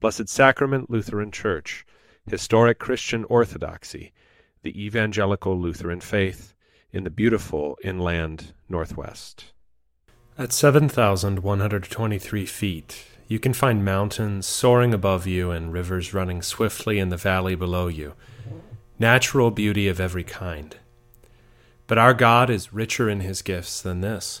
Blessed Sacrament Lutheran Church, historic Christian orthodoxy, the evangelical Lutheran faith in the beautiful inland Northwest. At 7,123 feet, you can find mountains soaring above you and rivers running swiftly in the valley below you, natural beauty of every kind. But our God is richer in his gifts than this.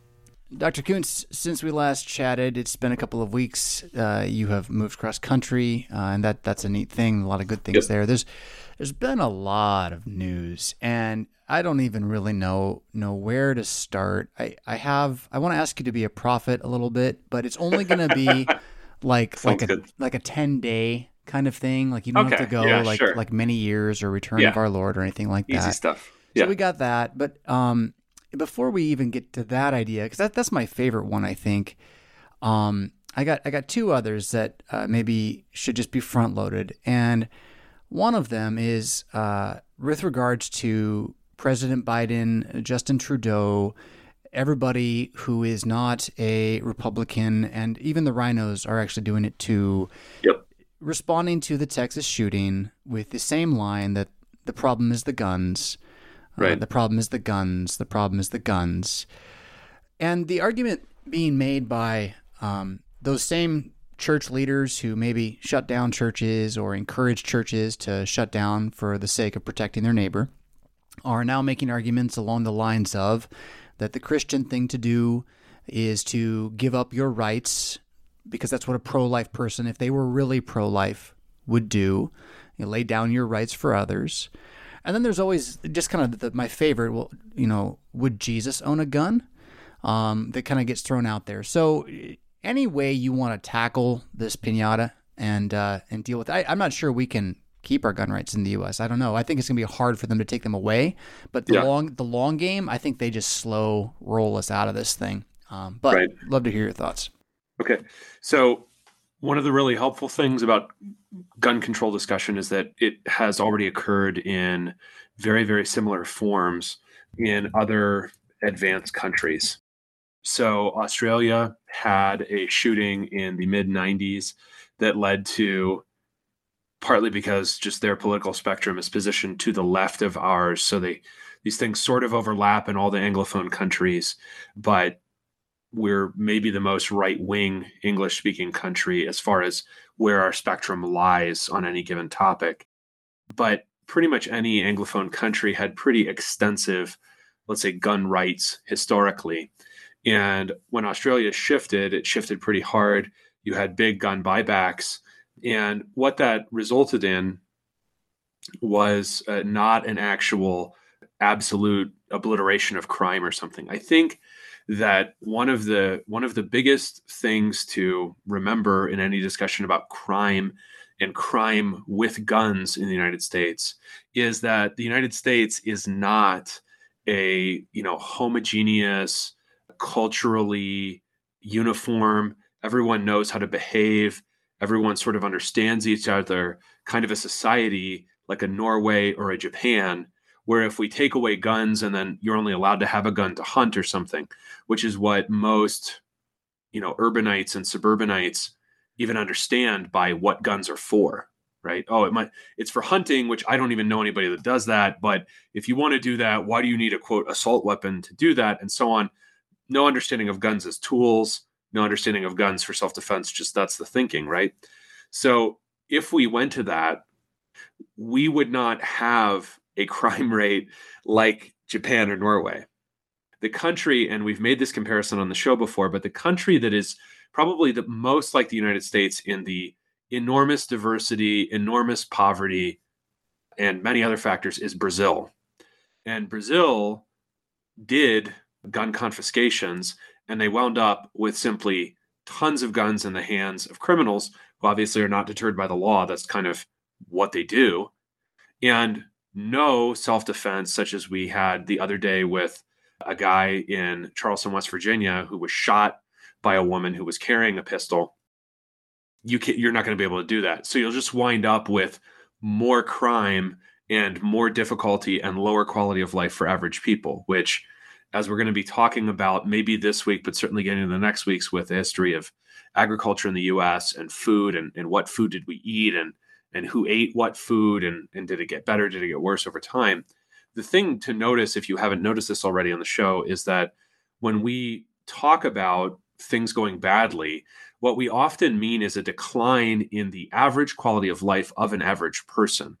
Dr. Koontz, since we last chatted, it's been a couple of weeks. Uh, you have moved cross country, uh, and that that's a neat thing. A lot of good things yep. there. There's there's been a lot of news, and I don't even really know know where to start. I I have I want to ask you to be a prophet a little bit, but it's only going to be like like a good. like a ten day kind of thing. Like you don't okay. have to go yeah, like sure. like many years or Return yeah. of Our Lord or anything like that. Easy stuff. Yeah. So we got that, but um, before we even get to that idea, because that, that's my favorite one, I think. Um, I got I got two others that uh, maybe should just be front loaded, and one of them is uh, with regards to President Biden, Justin Trudeau, everybody who is not a Republican, and even the RINOs are actually doing it too. Yep. Responding to the Texas shooting with the same line that the problem is the guns. Right. Uh, the problem is the guns. The problem is the guns. And the argument being made by um, those same church leaders who maybe shut down churches or encourage churches to shut down for the sake of protecting their neighbor are now making arguments along the lines of that the Christian thing to do is to give up your rights because that's what a pro life person, if they were really pro life, would do. You lay down your rights for others. And then there's always just kind of the, my favorite. Well, you know, would Jesus own a gun? Um, that kind of gets thrown out there. So any way you want to tackle this pinata and uh, and deal with it, I, I'm not sure we can keep our gun rights in the U.S. I don't know. I think it's going to be hard for them to take them away. But the yeah. long the long game, I think they just slow roll us out of this thing. Um, but right. love to hear your thoughts. Okay, so one of the really helpful things about gun control discussion is that it has already occurred in very, very similar forms in other advanced countries. So, Australia had a shooting in the mid 90s that led to partly because just their political spectrum is positioned to the left of ours. So, they these things sort of overlap in all the Anglophone countries, but we're maybe the most right wing English speaking country as far as where our spectrum lies on any given topic. But pretty much any Anglophone country had pretty extensive, let's say, gun rights historically. And when Australia shifted, it shifted pretty hard. You had big gun buybacks. And what that resulted in was uh, not an actual absolute obliteration of crime or something. I think that one of the one of the biggest things to remember in any discussion about crime and crime with guns in the United States is that the United States is not a you know homogeneous culturally uniform everyone knows how to behave everyone sort of understands each other kind of a society like a Norway or a Japan where if we take away guns and then you're only allowed to have a gun to hunt or something which is what most you know urbanites and suburbanites even understand by what guns are for right? Oh it might it's for hunting which i don't even know anybody that does that but if you want to do that why do you need a quote assault weapon to do that? And so on. No understanding of guns as tools no understanding of guns for self-defense just that's the thinking right? So if we went to that we would not have a crime rate like Japan or Norway. The country, and we've made this comparison on the show before, but the country that is probably the most like the United States in the enormous diversity, enormous poverty, and many other factors is Brazil. And Brazil did gun confiscations, and they wound up with simply tons of guns in the hands of criminals who obviously are not deterred by the law. That's kind of what they do. And no self defense, such as we had the other day with a guy in Charleston, West Virginia, who was shot by a woman who was carrying a pistol. You can, you're not going to be able to do that. So you'll just wind up with more crime and more difficulty and lower quality of life for average people, which, as we're going to be talking about maybe this week, but certainly getting into the next weeks with the history of agriculture in the US and food and, and what food did we eat and and who ate what food and, and did it get better, did it get worse over time. The thing to notice, if you haven't noticed this already on the show, is that when we talk about things going badly, what we often mean is a decline in the average quality of life of an average person.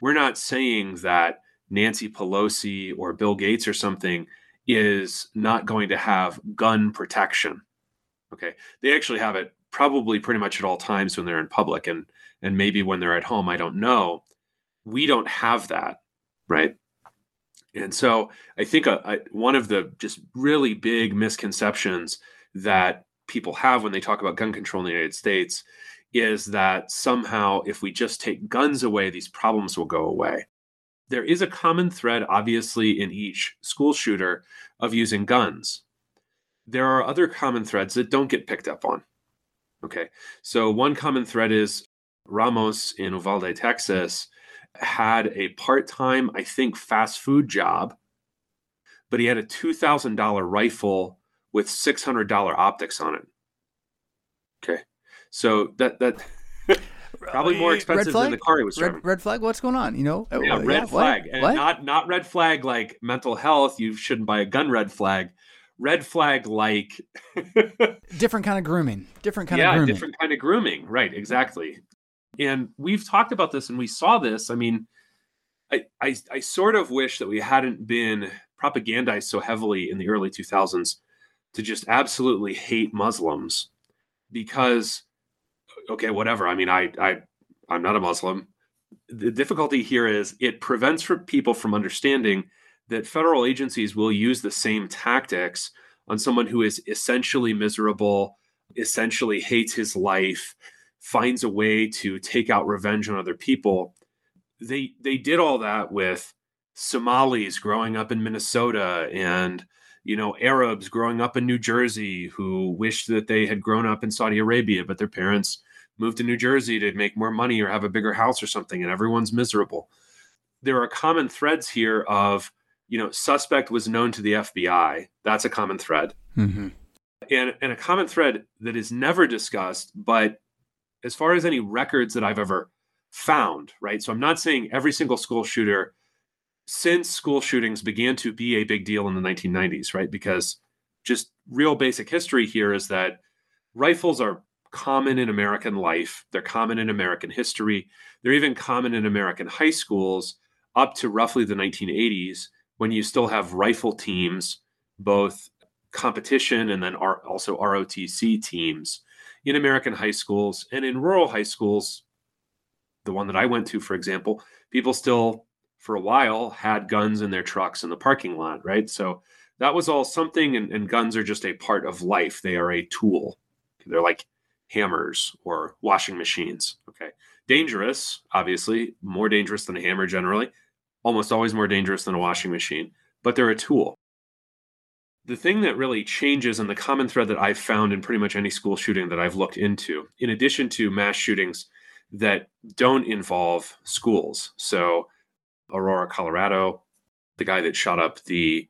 We're not saying that Nancy Pelosi or Bill Gates or something is not going to have gun protection. Okay. They actually have it probably pretty much at all times when they're in public. And and maybe when they're at home, I don't know. We don't have that, right? And so I think uh, a, a, one of the just really big misconceptions that people have when they talk about gun control in the United States is that somehow if we just take guns away, these problems will go away. There is a common thread, obviously, in each school shooter of using guns. There are other common threads that don't get picked up on. Okay. So, one common thread is Ramos in Uvalde, Texas, had a part time, I think, fast food job, but he had a $2,000 rifle with $600 optics on it. Okay. So that, that, probably more expensive than the car he was driving. Red, red, flag. What's going on? You know? Yeah, oh, red yeah, flag, what? and what? not not red flag like mental health. You shouldn't buy a gun. Red flag. Red flag like different kind of grooming. Different kind yeah, of grooming. different kind of grooming. Right. Exactly. And we've talked about this and we saw this. I mean, I, I, I sort of wish that we hadn't been propagandized so heavily in the early 2000s to just absolutely hate Muslims because, okay, whatever. I mean, I, I, I'm not a Muslim. The difficulty here is it prevents for people from understanding that federal agencies will use the same tactics on someone who is essentially miserable, essentially hates his life, finds a way to take out revenge on other people. They they did all that with Somalis growing up in Minnesota and you know Arabs growing up in New Jersey who wished that they had grown up in Saudi Arabia but their parents moved to New Jersey to make more money or have a bigger house or something and everyone's miserable. There are common threads here of you know suspect was known to the FBI. That's a common thread. Mm-hmm. And, and a common thread that is never discussed, but as far as any records that I've ever found, right? So I'm not saying every single school shooter since school shootings began to be a big deal in the 1990s, right? Because just real basic history here is that rifles are common in American life, they're common in American history, they're even common in American high schools up to roughly the 1980s when you still have rifle teams, both competition and then also ROTC teams in American high schools and in rural high schools. The one that I went to, for example, people still, for a while, had guns in their trucks in the parking lot, right? So that was all something, and, and guns are just a part of life. They are a tool. They're like hammers or washing machines. Okay. Dangerous, obviously, more dangerous than a hammer generally, almost always more dangerous than a washing machine, but they're a tool. The thing that really changes, and the common thread that I've found in pretty much any school shooting that I've looked into, in addition to mass shootings that don't involve schools. So, Aurora, Colorado, the guy that shot up the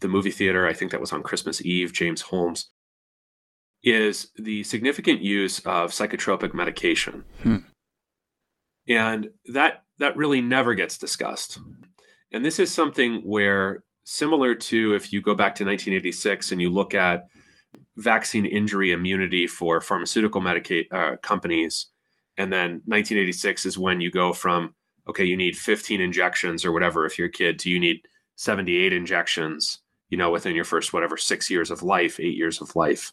the movie theater, I think that was on Christmas Eve, James Holmes, is the significant use of psychotropic medication. Hmm. And that that really never gets discussed. And this is something where similar to if you go back to 1986 and you look at vaccine injury immunity for pharmaceutical medica- uh, companies and then 1986 is when you go from okay you need 15 injections or whatever if you're a kid to you need 78 injections you know within your first whatever 6 years of life 8 years of life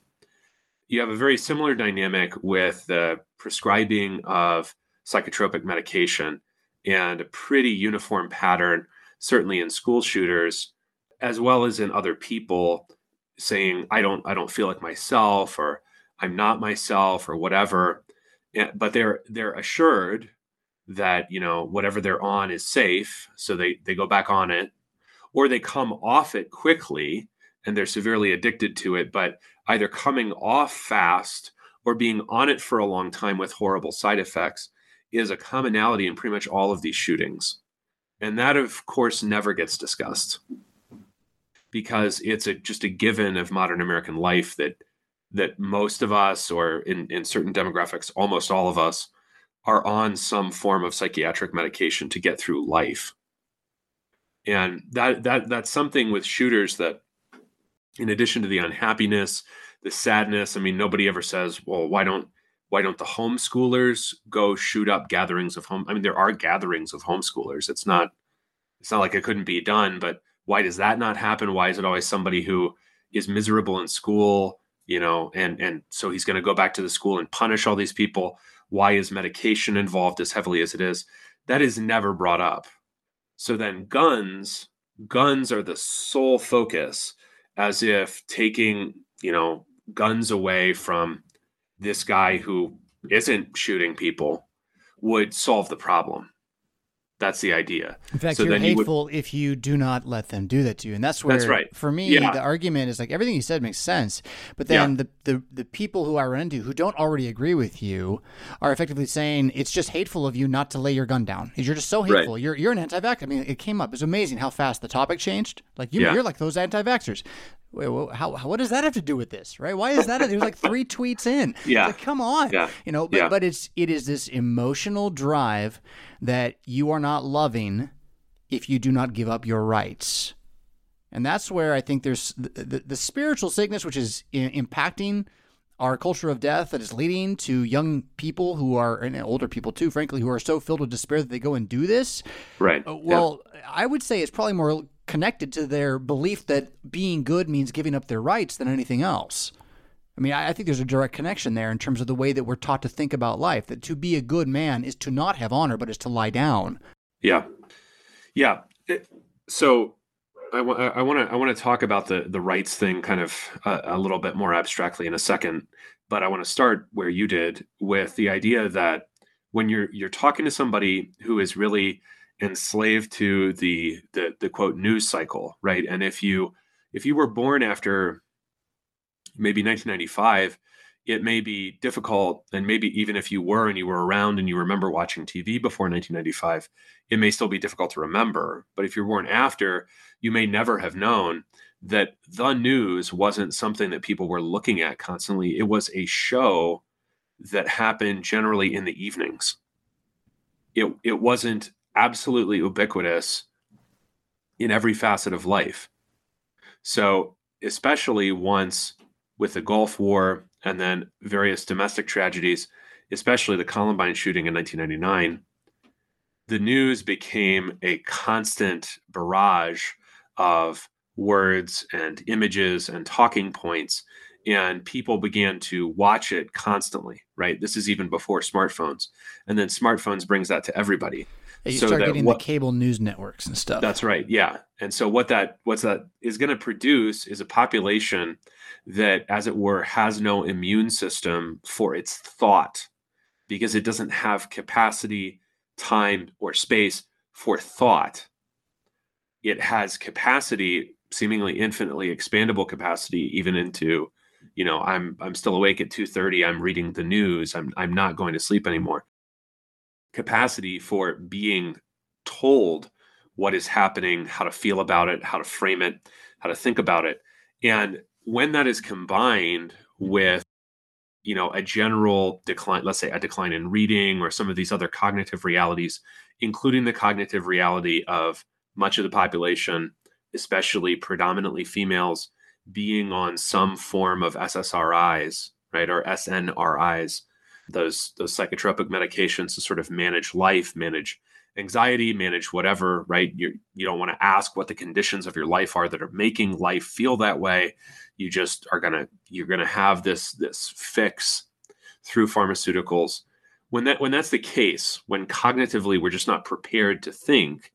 you have a very similar dynamic with the prescribing of psychotropic medication and a pretty uniform pattern, certainly in school shooters, as well as in other people saying, I don't, I don't feel like myself or I'm not myself or whatever. Eh, but they're they're assured that, you know, whatever they're on is safe. So they they go back on it, or they come off it quickly and they're severely addicted to it, but either coming off fast or being on it for a long time with horrible side effects is a commonality in pretty much all of these shootings. And that, of course, never gets discussed because it's a, just a given of modern American life that that most of us, or in, in certain demographics, almost all of us, are on some form of psychiatric medication to get through life. And that that that's something with shooters that in addition to the unhappiness, the sadness, I mean, nobody ever says, well, why don't why don't the homeschoolers go shoot up gatherings of home? I mean, there are gatherings of homeschoolers. It's not it's not like it couldn't be done, but why does that not happen? Why is it always somebody who is miserable in school, you know, and and so he's going to go back to the school and punish all these people? Why is medication involved as heavily as it is? That is never brought up. So then guns, guns are the sole focus as if taking, you know, guns away from this guy who isn't shooting people would solve the problem. That's the idea. In fact, so you're hateful you would... if you do not let them do that to you, and that's where, that's right. for me, yeah. the argument is like everything you said makes sense, but then yeah. the, the the people who I run into who don't already agree with you are effectively saying it's just hateful of you not to lay your gun down. You're just so hateful. Right. You're you're an anti-vax. I mean, it came up. It's amazing how fast the topic changed. Like you, yeah. you're like those anti-vaxxers. Wait, well, how, what does that have to do with this, right? Why is that? It was like three tweets in. Yeah, like, come on. Yeah, you know. But, yeah. but it's it is this emotional drive that you are not loving if you do not give up your rights, and that's where I think there's the, the, the spiritual sickness, which is I- impacting our culture of death that is leading to young people who are and older people too frankly who are so filled with despair that they go and do this right uh, well yeah. i would say it's probably more connected to their belief that being good means giving up their rights than anything else. I mean, I, think there's a direct connection there in terms of the way that we're taught to think about life. That to be a good man is to not have honor, but is to lie down. Yeah, yeah. It, so I want to I want to talk about the the rights thing kind of a, a little bit more abstractly in a second, but I want to start where you did with the idea that when you're you're talking to somebody who is really enslaved to the, the the quote news cycle, right? And if you if you were born after maybe 1995, it may be difficult, and maybe even if you were and you were around and you remember watching TV before 1995, it may still be difficult to remember. But if you're born after, you may never have known that the news wasn't something that people were looking at constantly. It was a show that happened generally in the evenings. It, it wasn't absolutely ubiquitous in every facet of life. So especially once with the Gulf War and then various domestic tragedies, especially the Columbine shooting in 1999, the news became a constant barrage of words and images and talking points and people began to watch it constantly right this is even before smartphones and then smartphones brings that to everybody you so start getting what, the cable news networks and stuff. That's right yeah. And so what that what's that is going to produce is a population that as it were has no immune system for its thought because it doesn't have capacity time or space for thought. It has capacity seemingly infinitely expandable capacity even into you know i'm i'm still awake at 2:30 i'm reading the news i'm i'm not going to sleep anymore capacity for being told what is happening how to feel about it how to frame it how to think about it. And when that is combined with you know a general decline let's say a decline in reading or some of these other cognitive realities including the cognitive reality of much of the population especially predominantly females, being on some form of SSRIs, right, or SNRIs, those those psychotropic medications to sort of manage life, manage anxiety, manage whatever, right? You you don't want to ask what the conditions of your life are that are making life feel that way. You just are gonna you're gonna have this this fix through pharmaceuticals. When that when that's the case, when cognitively we're just not prepared to think,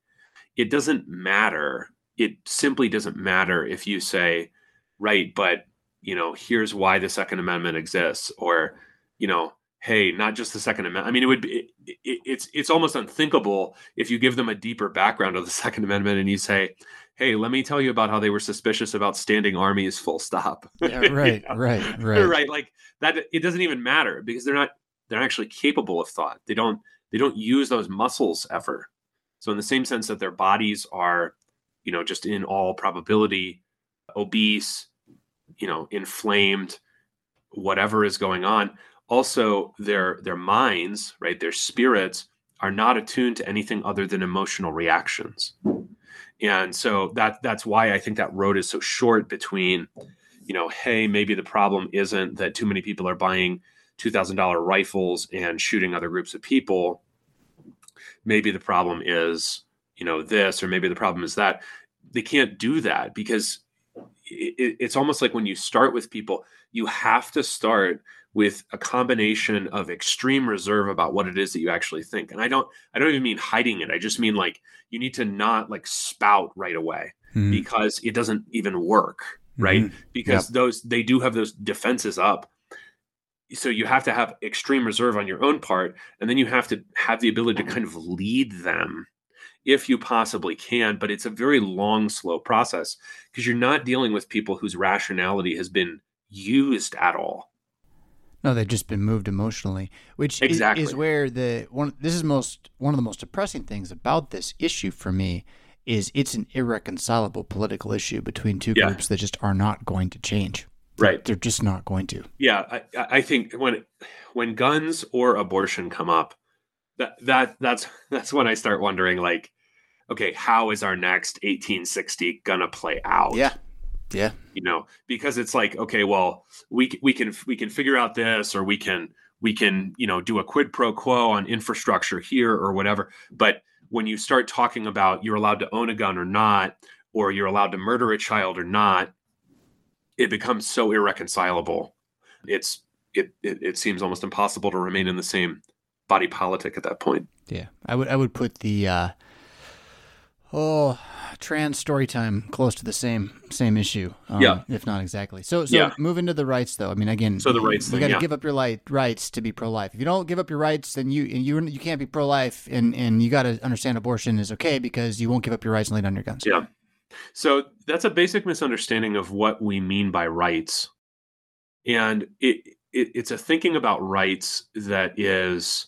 it doesn't matter it simply doesn't matter if you say, right, but you know, here's why the Second Amendment exists, or you know, hey, not just the Second Amendment. I mean, it would be it, it, it's it's almost unthinkable if you give them a deeper background of the Second Amendment and you say, hey, let me tell you about how they were suspicious about standing armies. Full stop. Yeah, right, you know? right, right, right. Like that. It doesn't even matter because they're not they're actually capable of thought. They don't they don't use those muscles ever. So in the same sense that their bodies are you know, just in all probability, obese, you know, inflamed, whatever is going on. Also, their their minds, right, their spirits are not attuned to anything other than emotional reactions. And so that that's why I think that road is so short between, you know, hey, maybe the problem isn't that too many people are buying $2,000 rifles and shooting other groups of people. Maybe the problem is you know this or maybe the problem is that they can't do that because it, it's almost like when you start with people you have to start with a combination of extreme reserve about what it is that you actually think and i don't i don't even mean hiding it i just mean like you need to not like spout right away mm-hmm. because it doesn't even work right mm-hmm. because yep. those they do have those defenses up so you have to have extreme reserve on your own part and then you have to have the ability to kind of lead them if you possibly can. But it's a very long, slow process because you're not dealing with people whose rationality has been used at all. No, they've just been moved emotionally, which exactly. is, is where the one. This is most one of the most depressing things about this issue for me is it's an irreconcilable political issue between two yeah. groups that just are not going to change. Right, they're just not going to. Yeah, I, I think when when guns or abortion come up, that that that's that's when I start wondering like okay, how is our next 1860 gonna play out? Yeah. Yeah. You know, because it's like, okay, well, we we can we can figure out this or we can we can, you know, do a quid pro quo on infrastructure here or whatever. But when you start talking about you're allowed to own a gun or not, or you're allowed to murder a child or not, it becomes so irreconcilable. It's it, it, it seems almost impossible to remain in the same body politic at that point. Yeah, I would I would put the uh, Oh, trans story time close to the same same issue. Um, yeah, if not exactly. So so yeah. moving to the rights though. I mean, again, so the rights. You got to yeah. give up your light, rights to be pro life. If you don't give up your rights, then you you you can't be pro life, and and you got to understand abortion is okay because you won't give up your rights and lay down your guns. Yeah. So that's a basic misunderstanding of what we mean by rights, and it, it it's a thinking about rights that is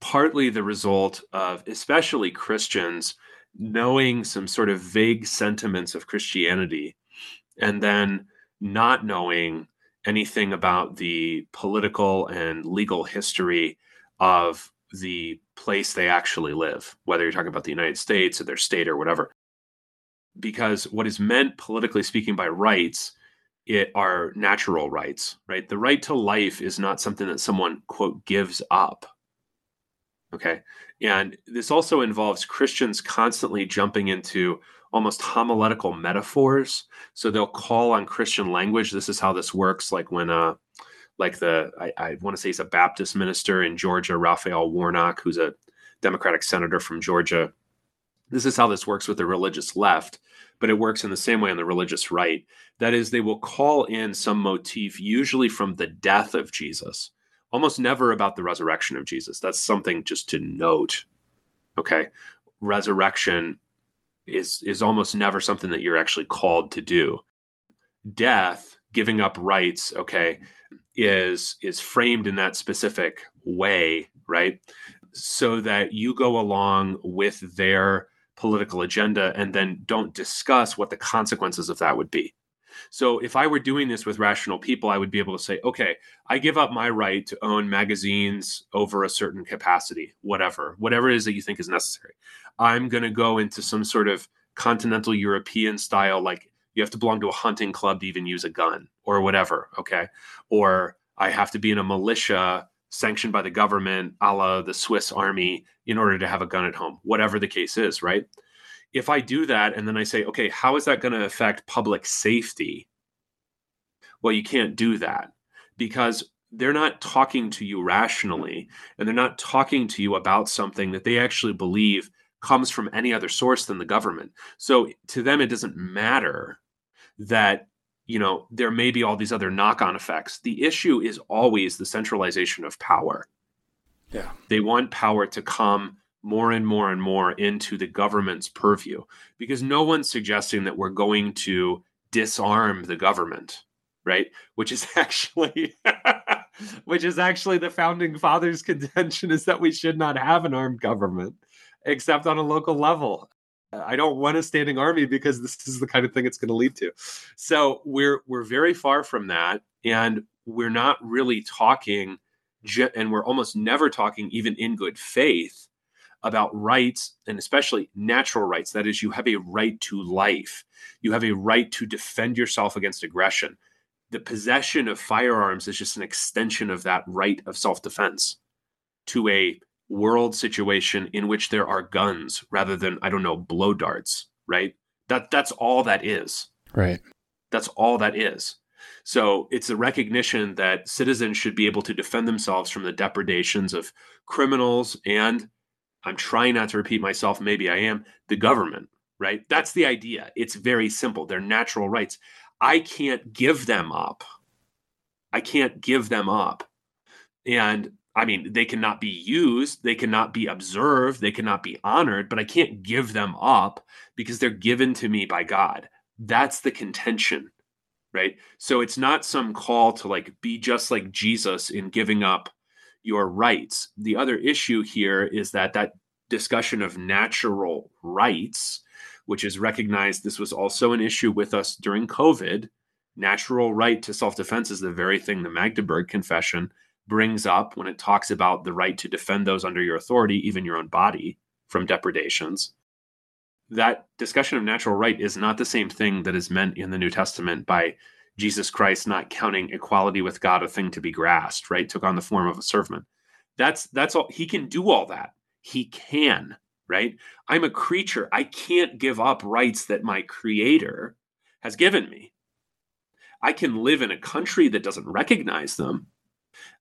partly the result of especially Christians knowing some sort of vague sentiments of Christianity and then not knowing anything about the political and legal history of the place they actually live, whether you're talking about the United States or their state or whatever. because what is meant politically speaking by rights it are natural rights, right? The right to life is not something that someone quote gives up. Okay. And this also involves Christians constantly jumping into almost homiletical metaphors. So they'll call on Christian language. This is how this works. Like when, uh, like the, I, I want to say he's a Baptist minister in Georgia, Raphael Warnock, who's a Democratic senator from Georgia. This is how this works with the religious left, but it works in the same way on the religious right. That is, they will call in some motif, usually from the death of Jesus, almost never about the resurrection of Jesus. That's something just to note. Okay. Resurrection is is almost never something that you're actually called to do. Death, giving up rights, okay, is is framed in that specific way, right? So that you go along with their political agenda and then don't discuss what the consequences of that would be. So if I were doing this with rational people, I would be able to say, okay, I give up my right to own magazines over a certain capacity, whatever, whatever it is that you think is necessary. I'm going to go into some sort of continental European style, like you have to belong to a hunting club to even use a gun or whatever. Okay. Or I have to be in a militia sanctioned by the government, a la the Swiss army, in order to have a gun at home, whatever the case is, right? If I do that and then I say, okay, how is that going to affect public safety? Well, you can't do that because they're not talking to you rationally and they're not talking to you about something that they actually believe comes from any other source than the government. So to them, it doesn't matter that you know there may be all these other knock-on effects the issue is always the centralization of power yeah they want power to come more and more and more into the government's purview because no one's suggesting that we're going to disarm the government right? Which is actually which is actually the founding fathers contention is that we should not have an armed government except on a local level. I don't want a standing army because this is the kind of thing it's going to lead to. So we're we're very far from that and we're not really talking and we're almost never talking even in good faith about rights and especially natural rights. That is, you have a right to life, you have a right to defend yourself against aggression. The possession of firearms is just an extension of that right of self defense to a world situation in which there are guns rather than, I don't know, blow darts, right? That, that's all that is. Right. That's all that is. So it's a recognition that citizens should be able to defend themselves from the depredations of criminals and I'm trying not to repeat myself. Maybe I am. The government, right? That's the idea. It's very simple. They're natural rights. I can't give them up. I can't give them up. And I mean, they cannot be used, they cannot be observed, they cannot be honored, but I can't give them up because they're given to me by God. That's the contention, right? So it's not some call to like be just like Jesus in giving up your rights. The other issue here is that that discussion of natural rights, which is recognized, this was also an issue with us during COVID. Natural right to self defense is the very thing the Magdeburg Confession brings up when it talks about the right to defend those under your authority, even your own body, from depredations. That discussion of natural right is not the same thing that is meant in the New Testament by Jesus Christ not counting equality with God a thing to be grasped, right? Took on the form of a servant. That's that's all he can do all that. He can, right? I'm a creature. I can't give up rights that my creator has given me. I can live in a country that doesn't recognize them.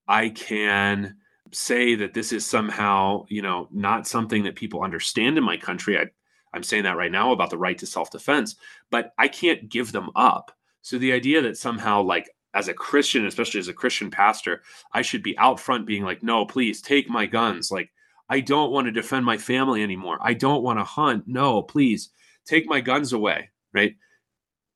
I can say that this is somehow, you know, not something that people understand in my country. I, I'm saying that right now about the right to self defense, but I can't give them up. So the idea that somehow, like, as a Christian, especially as a Christian pastor, I should be out front being like, no, please take my guns. Like, I don't want to defend my family anymore. I don't want to hunt. No, please take my guns away. Right.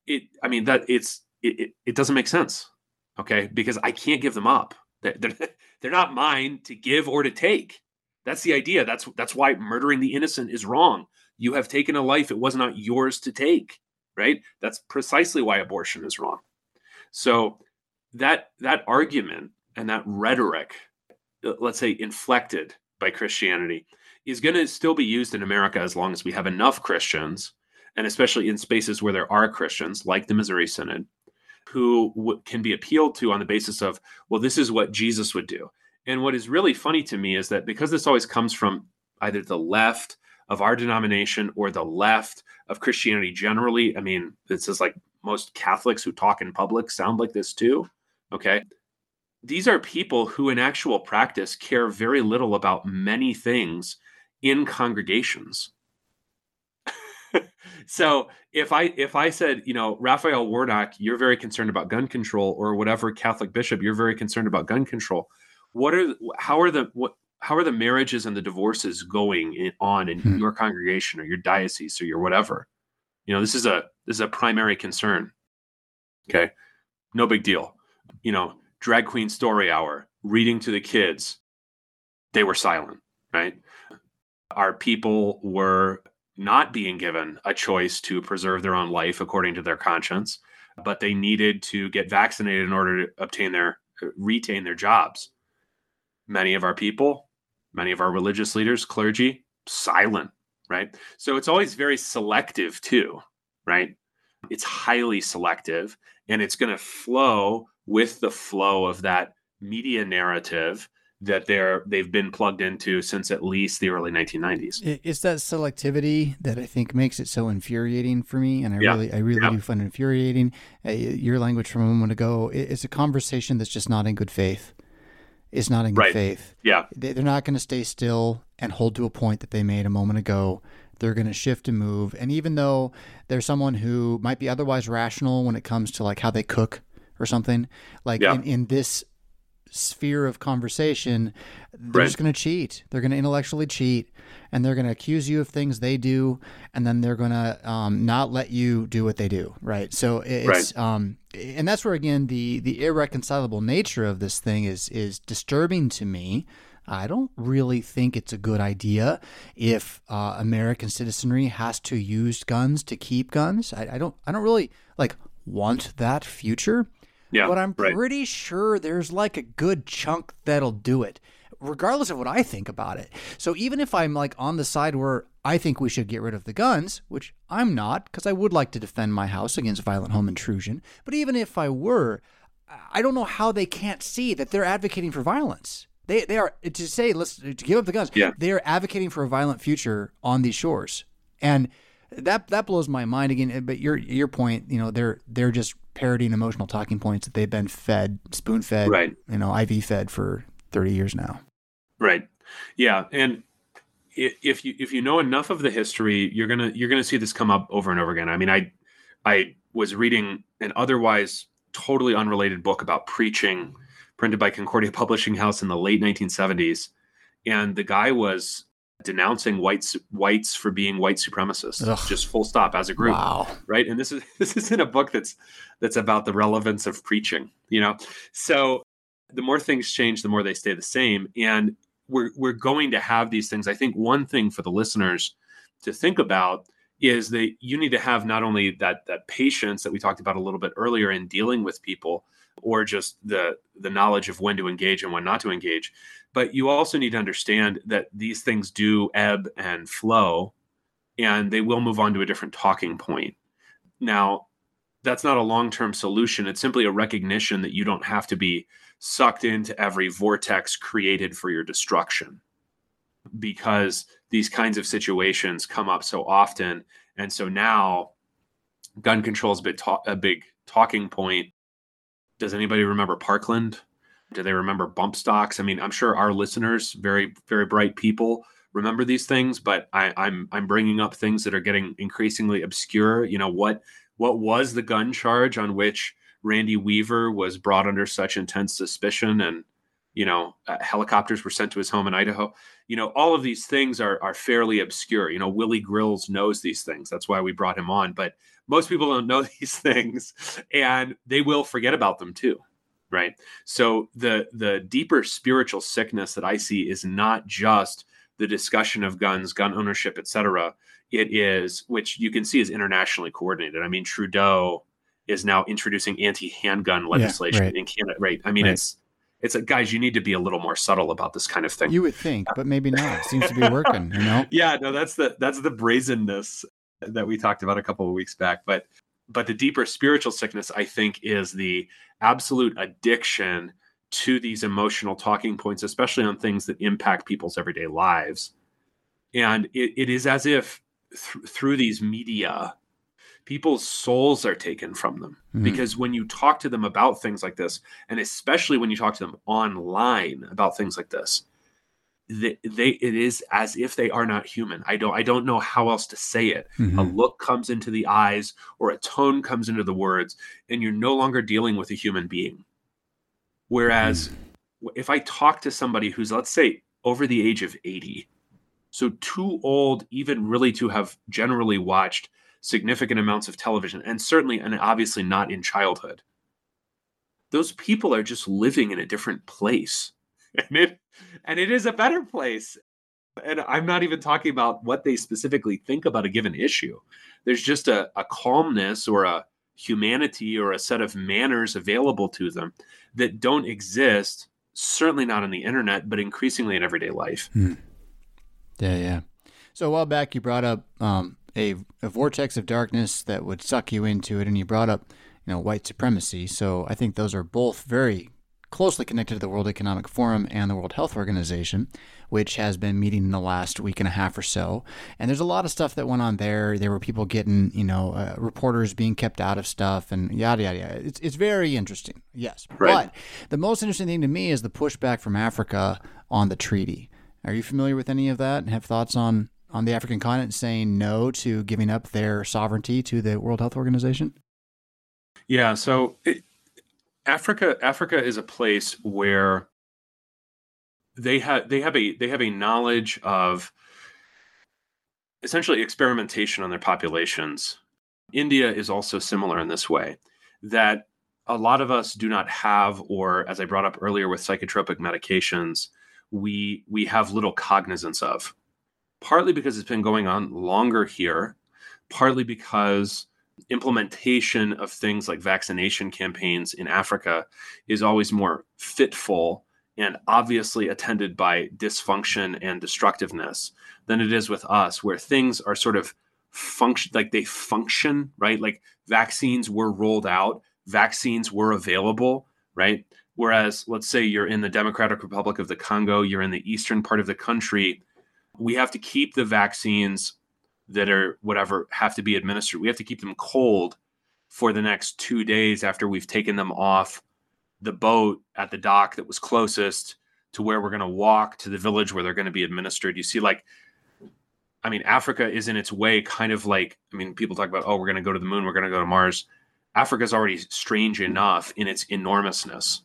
It, I mean, that it's, it, it, it doesn't make sense. Okay. Because I can't give them up. They're, they're, they're not mine to give or to take. That's the idea. That's, that's why murdering the innocent is wrong. You have taken a life. It was not yours to take right? That's precisely why abortion is wrong. So that that argument and that rhetoric, uh, let's say inflected by Christianity, is going to still be used in America as long as we have enough Christians and especially in spaces where there are Christians, like the Missouri Synod, who w- can be appealed to on the basis of, well, this is what Jesus would do. And what is really funny to me is that because this always comes from either the left of our denomination or the left of Christianity generally, I mean, this is like most Catholics who talk in public sound like this too. Okay. These are people who, in actual practice, care very little about many things in congregations. so if I if I said, you know, Raphael Warnock, you're very concerned about gun control, or whatever Catholic bishop, you're very concerned about gun control. What are how are the what how are the marriages and the divorces going in, on in hmm. your congregation or your diocese or your whatever? You know, this is a this is a primary concern. Okay, no big deal. You know, drag queen story hour, reading to the kids. They were silent, right? Our people were not being given a choice to preserve their own life according to their conscience, but they needed to get vaccinated in order to obtain their retain their jobs. Many of our people, many of our religious leaders, clergy, silent, right? So it's always very selective too, right? It's highly selective and it's going to flow with the flow of that media narrative that they're they've been plugged into since at least the early 1990s. It's that selectivity that I think makes it so infuriating for me, and I yeah. really I really yeah. do find it infuriating. Uh, your language from a moment ago, it's a conversation that's just not in good faith. It's not in good right. faith. Yeah, they're not going to stay still and hold to a point that they made a moment ago. They're going to shift and move, and even though there's someone who might be otherwise rational when it comes to like how they cook or something, like yeah. in, in this sphere of conversation, they're right. just going to cheat. They're going to intellectually cheat, and they're going to accuse you of things they do, and then they're going to um, not let you do what they do. Right. So it's right. Um, and that's where again the the irreconcilable nature of this thing is is disturbing to me. I don't really think it's a good idea if uh, American citizenry has to use guns to keep guns. I, I don't. I don't really like want that future. Yeah, but I'm right. pretty sure there's like a good chunk that'll do it, regardless of what I think about it. So even if I'm like on the side where I think we should get rid of the guns, which I'm not, because I would like to defend my house against violent home intrusion, but even if I were, I don't know how they can't see that they're advocating for violence. They, they are to say let's to give up the guns. Yeah. They are advocating for a violent future on these shores, and that that blows my mind again. Eh, but your your point, you know, they're they're just parodying emotional talking points that they've been fed, spoon fed, right? You know, IV fed for thirty years now. Right. Yeah, and if you if you know enough of the history, you're gonna you're gonna see this come up over and over again. I mean, I I was reading an otherwise totally unrelated book about preaching, printed by Concordia Publishing House in the late 1970s, and the guy was denouncing whites whites for being white supremacists Ugh. just full stop as a group wow. right and this is this is in a book that's that's about the relevance of preaching you know so the more things change the more they stay the same and we're we're going to have these things i think one thing for the listeners to think about is that you need to have not only that that patience that we talked about a little bit earlier in dealing with people or just the the knowledge of when to engage and when not to engage but you also need to understand that these things do ebb and flow and they will move on to a different talking point. Now, that's not a long term solution. It's simply a recognition that you don't have to be sucked into every vortex created for your destruction because these kinds of situations come up so often. And so now gun control is a ta- a big talking point. Does anybody remember Parkland? Do they remember bump stocks? I mean, I'm sure our listeners, very very bright people, remember these things, but I, I'm I'm bringing up things that are getting increasingly obscure. You know what what was the gun charge on which Randy Weaver was brought under such intense suspicion and you know uh, helicopters were sent to his home in Idaho. You know all of these things are are fairly obscure. You know Willie Grills knows these things. That's why we brought him on, but most people don't know these things and they will forget about them too right so the the deeper spiritual sickness that i see is not just the discussion of guns gun ownership etc it is which you can see is internationally coordinated i mean trudeau is now introducing anti-handgun legislation yeah, right. in canada right i mean right. it's it's a guys you need to be a little more subtle about this kind of thing you would think but maybe not it seems to be working you know yeah no that's the that's the brazenness that we talked about a couple of weeks back. But but the deeper spiritual sickness, I think, is the absolute addiction to these emotional talking points, especially on things that impact people's everyday lives. And it, it is as if th- through these media, people's souls are taken from them. Mm-hmm. Because when you talk to them about things like this, and especially when you talk to them online about things like this, they, they it is as if they are not human. I don't I don't know how else to say it. Mm-hmm. A look comes into the eyes or a tone comes into the words, and you're no longer dealing with a human being. Whereas mm-hmm. if I talk to somebody who's let's say over the age of 80, so too old even really to have generally watched significant amounts of television, and certainly and obviously not in childhood. Those people are just living in a different place. And it and it is a better place. And I'm not even talking about what they specifically think about a given issue. There's just a, a calmness or a humanity or a set of manners available to them that don't exist, certainly not on the internet, but increasingly in everyday life. Hmm. Yeah, yeah. So a while back, you brought up um, a, a vortex of darkness that would suck you into it, and you brought up, you know, white supremacy. So I think those are both very closely connected to the World Economic Forum and the World Health Organization, which has been meeting in the last week and a half or so. And there's a lot of stuff that went on there. There were people getting, you know, uh, reporters being kept out of stuff and yada, yada, yada. It's, it's very interesting, yes. Right. But the most interesting thing to me is the pushback from Africa on the treaty. Are you familiar with any of that and have thoughts on on the African continent saying no to giving up their sovereignty to the World Health Organization? Yeah, so it, Africa Africa is a place where they have they have a they have a knowledge of essentially experimentation on their populations. India is also similar in this way that a lot of us do not have or as I brought up earlier with psychotropic medications, we we have little cognizance of partly because it's been going on longer here, partly because implementation of things like vaccination campaigns in Africa is always more fitful and obviously attended by dysfunction and destructiveness than it is with us, where things are sort of function like they function, right? Like vaccines were rolled out, vaccines were available, right? Whereas, let's say you're in the Democratic Republic of the Congo, you're in the eastern part of the country, we have to keep the vaccines that are whatever have to be administered. We have to keep them cold for the next two days after we've taken them off the boat at the dock that was closest to where we're going to walk to the village where they're going to be administered. You see, like, I mean, Africa is in its way kind of like, I mean, people talk about, oh, we're going to go to the moon, we're going to go to Mars. Africa is already strange enough in its enormousness.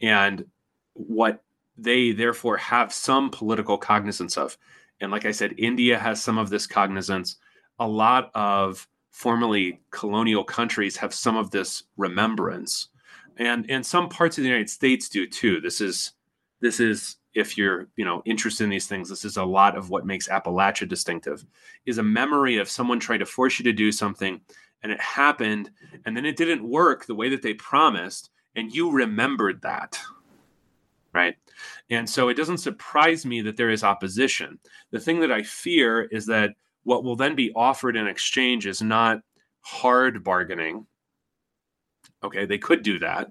And what they therefore have some political cognizance of. And like I said, India has some of this cognizance. A lot of formerly colonial countries have some of this remembrance. And and some parts of the United States do too. This is this is if you're you know interested in these things this is a lot of what makes appalachia distinctive is a memory of someone trying to force you to do something and it happened and then it didn't work the way that they promised and you remembered that right and so it doesn't surprise me that there is opposition. The thing that I fear is that what will then be offered in exchange is not hard bargaining. Okay, they could do that.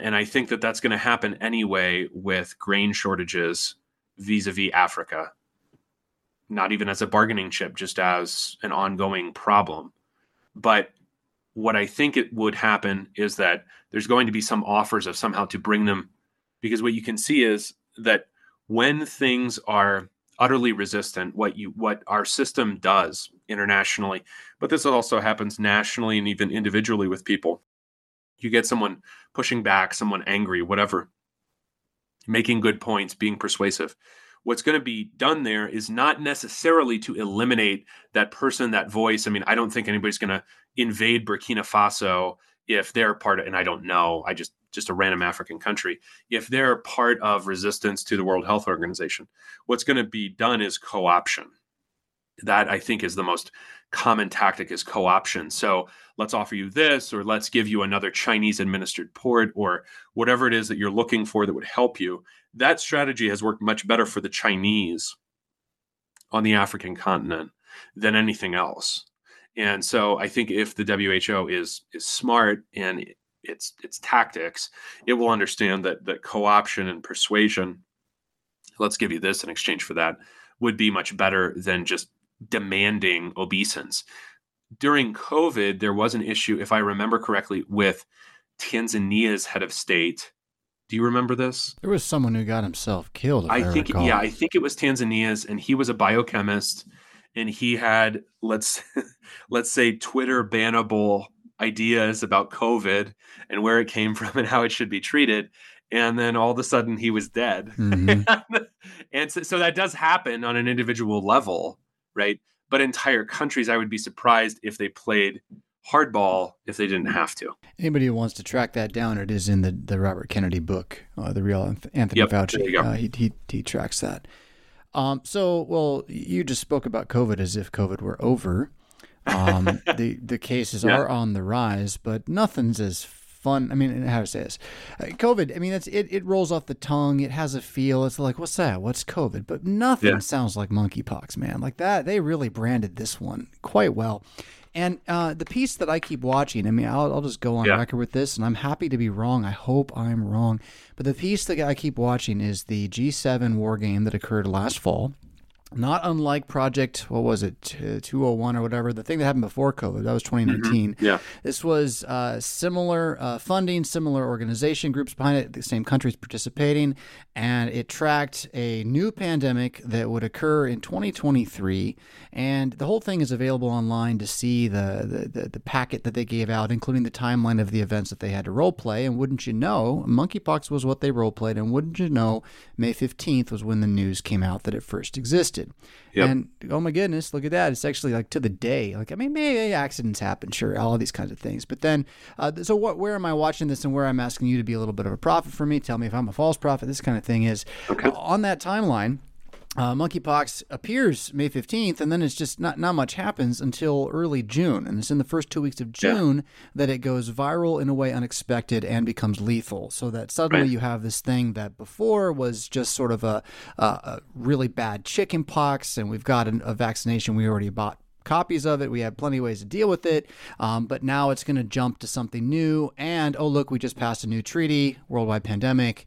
And I think that that's going to happen anyway with grain shortages vis a vis Africa, not even as a bargaining chip, just as an ongoing problem. But what I think it would happen is that there's going to be some offers of somehow to bring them because what you can see is that when things are utterly resistant what you what our system does internationally but this also happens nationally and even individually with people. You get someone pushing back someone angry whatever making good points being persuasive. What's going to be done there is not necessarily to eliminate that person that voice. I mean i don't think anybody's going to invade burkina faso if they're part of and i don't know i just just a random African country, if they're part of resistance to the World Health Organization, what's going to be done is co option. That I think is the most common tactic is co option. So let's offer you this, or let's give you another Chinese administered port, or whatever it is that you're looking for that would help you. That strategy has worked much better for the Chinese on the African continent than anything else. And so I think if the WHO is is smart and its its tactics, it will understand that that co-option and persuasion, let's give you this in exchange for that, would be much better than just demanding obeisance. During COVID, there was an issue, if I remember correctly, with Tanzania's head of state. Do you remember this? There was someone who got himself killed. I, I think, recall. yeah, I think it was Tanzania's, and he was a biochemist, and he had let's let's say Twitter bannable ideas about COVID and where it came from and how it should be treated. And then all of a sudden he was dead. Mm-hmm. and so, so that does happen on an individual level, right? But entire countries, I would be surprised if they played hardball if they didn't have to. Anybody who wants to track that down, it is in the, the Robert Kennedy book, uh, The Real Anthony yep, Fauci. Uh, he, he, he tracks that. Um, so, well, you just spoke about COVID as if COVID were over. Um, the the cases yeah. are on the rise, but nothing's as fun. I mean, how to say this? Uh, COVID. I mean, it's it, it rolls off the tongue. It has a feel. It's like, what's that? What's COVID? But nothing yeah. sounds like monkeypox, man. Like that. They really branded this one quite well. And uh, the piece that I keep watching, I mean, I'll, I'll just go on yeah. record with this, and I'm happy to be wrong. I hope I'm wrong. But the piece that I keep watching is the G7 war game that occurred last fall not unlike Project, what was it, 201 or whatever, the thing that happened before COVID, that was 2019. Mm-hmm. Yeah. This was uh, similar uh, funding, similar organization groups behind it, the same countries participating, and it tracked a new pandemic that would occur in 2023. And the whole thing is available online to see the, the, the, the packet that they gave out, including the timeline of the events that they had to role play. And wouldn't you know, monkeypox was what they role played. And wouldn't you know, May 15th was when the news came out that it first existed. Yep. And oh my goodness, look at that. It's actually like to the day. Like, I mean, maybe accidents happen, sure, all these kinds of things. But then, uh, so what, where am I watching this and where I'm asking you to be a little bit of a prophet for me? Tell me if I'm a false prophet, this kind of thing is okay. on that timeline uh, monkeypox appears May 15th, and then it's just not, not much happens until early June. And it's in the first two weeks of June yeah. that it goes viral in a way unexpected and becomes lethal. So that suddenly right. you have this thing that before was just sort of a, a, a really bad chicken pox, and we've got an, a vaccination we already bought copies of it. We have plenty of ways to deal with it. Um, but now it's going to jump to something new. And oh, look, we just passed a new treaty, worldwide pandemic,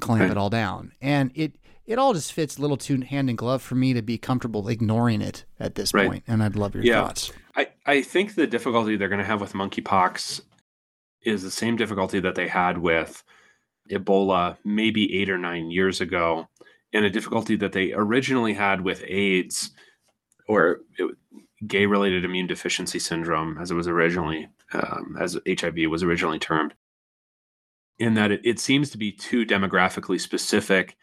clamp right. it all down. And it it all just fits a little too hand in glove for me to be comfortable ignoring it at this right. point. And I'd love your yeah. thoughts. I, I think the difficulty they're going to have with monkeypox is the same difficulty that they had with Ebola maybe eight or nine years ago, and a difficulty that they originally had with AIDS or gay related immune deficiency syndrome, as it was originally, um, as HIV was originally termed, in that it, it seems to be too demographically specific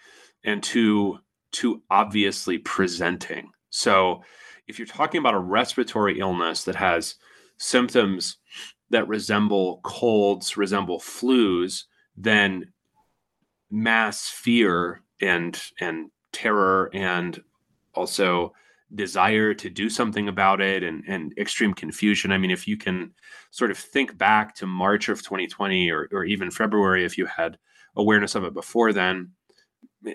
and too too obviously presenting. So if you're talking about a respiratory illness that has symptoms that resemble colds, resemble flus, then mass fear and and terror and also desire to do something about it and, and extreme confusion. I mean, if you can sort of think back to March of 2020 or, or even February, if you had awareness of it before then,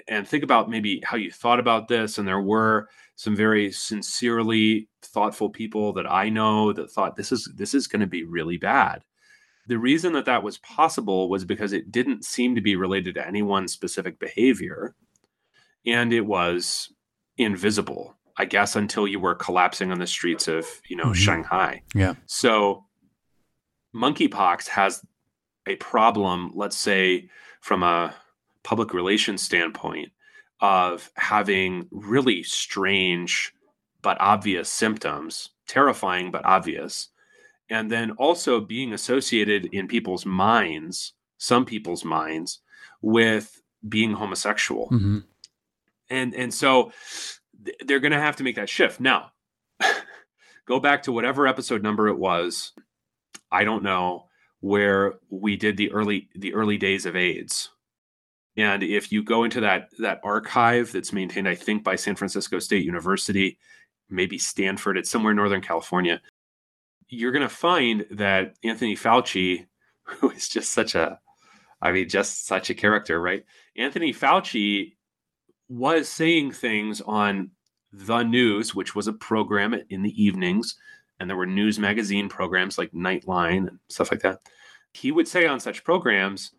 and think about maybe how you thought about this. And there were some very sincerely thoughtful people that I know that thought this is this is going to be really bad. The reason that that was possible was because it didn't seem to be related to any one specific behavior, and it was invisible. I guess until you were collapsing on the streets of you know mm-hmm. Shanghai. Yeah. So monkeypox has a problem. Let's say from a public relations standpoint of having really strange but obvious symptoms, terrifying but obvious, and then also being associated in people's minds, some people's minds, with being homosexual. Mm-hmm. And and so they're going to have to make that shift. Now, go back to whatever episode number it was. I don't know where we did the early the early days of AIDS and if you go into that that archive that's maintained, I think, by San Francisco State University, maybe Stanford, it's somewhere in Northern California, you're going to find that Anthony Fauci, who is just such a, I mean, just such a character, right? Anthony Fauci was saying things on the news, which was a program in the evenings and there were news magazine programs like Nightline and stuff like that. He would say on such programs,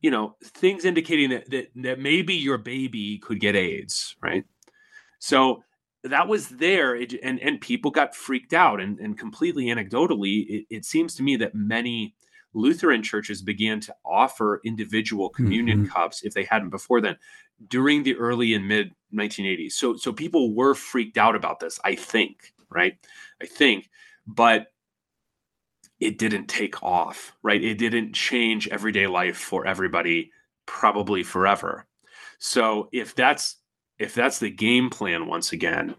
you know, things indicating that that, that maybe your baby could get AIDS, right? So that was there it, and and people got freaked out and, and completely anecdotally it, it, seems to me that many lutheran churches began to offer individual communion mm-hmm. cups if they hadn't before then during the early and mid 1980s so so people were freaked out about this i think right i think but it didn't take off right it didn't change everyday life for everybody probably forever so if that's if that's the game plan once again,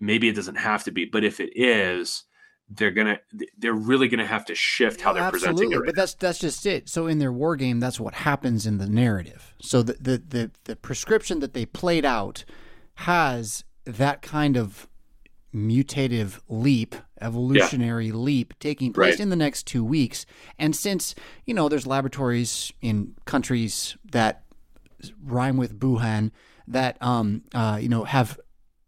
maybe it doesn't have to be, but if it is, they're gonna they're really gonna have to shift how they're Absolutely. presenting it. Right but that's that's just it. So in their war game, that's what happens in the narrative. So the the the, the prescription that they played out has that kind of mutative leap, evolutionary yeah. leap taking place right. in the next two weeks. And since, you know, there's laboratories in countries that rhyme with Wuhan that um, uh, you know have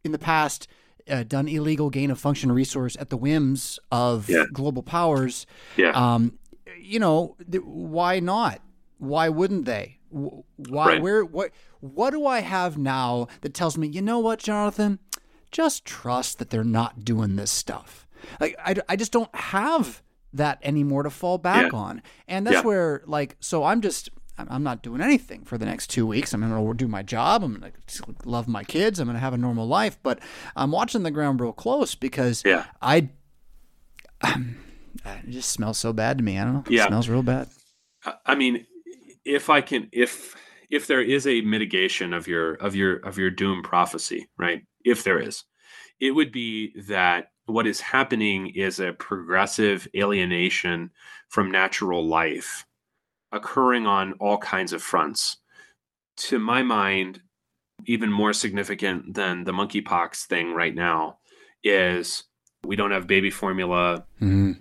in the past uh, done illegal gain of function resource at the whims of yeah. global powers. Yeah. Um, you know, th- why not? Why wouldn't they? Why? Right. Where? What? What do I have now that tells me? You know what, Jonathan? Just trust that they're not doing this stuff. Like I, I just don't have that anymore to fall back yeah. on, and that's yeah. where like so I'm just I'm not doing anything for the next two weeks. I'm going to do my job. I'm going to love my kids. I'm going to have a normal life. But I'm watching the ground real close because yeah. I, um, it just smells so bad to me. I don't know. Yeah. It smells real bad. I mean, if I can, if if there is a mitigation of your of your of your doom prophecy, right? If there is, it would be that what is happening is a progressive alienation from natural life occurring on all kinds of fronts. To my mind, even more significant than the monkeypox thing right now is we don't have baby formula. Mm-hmm.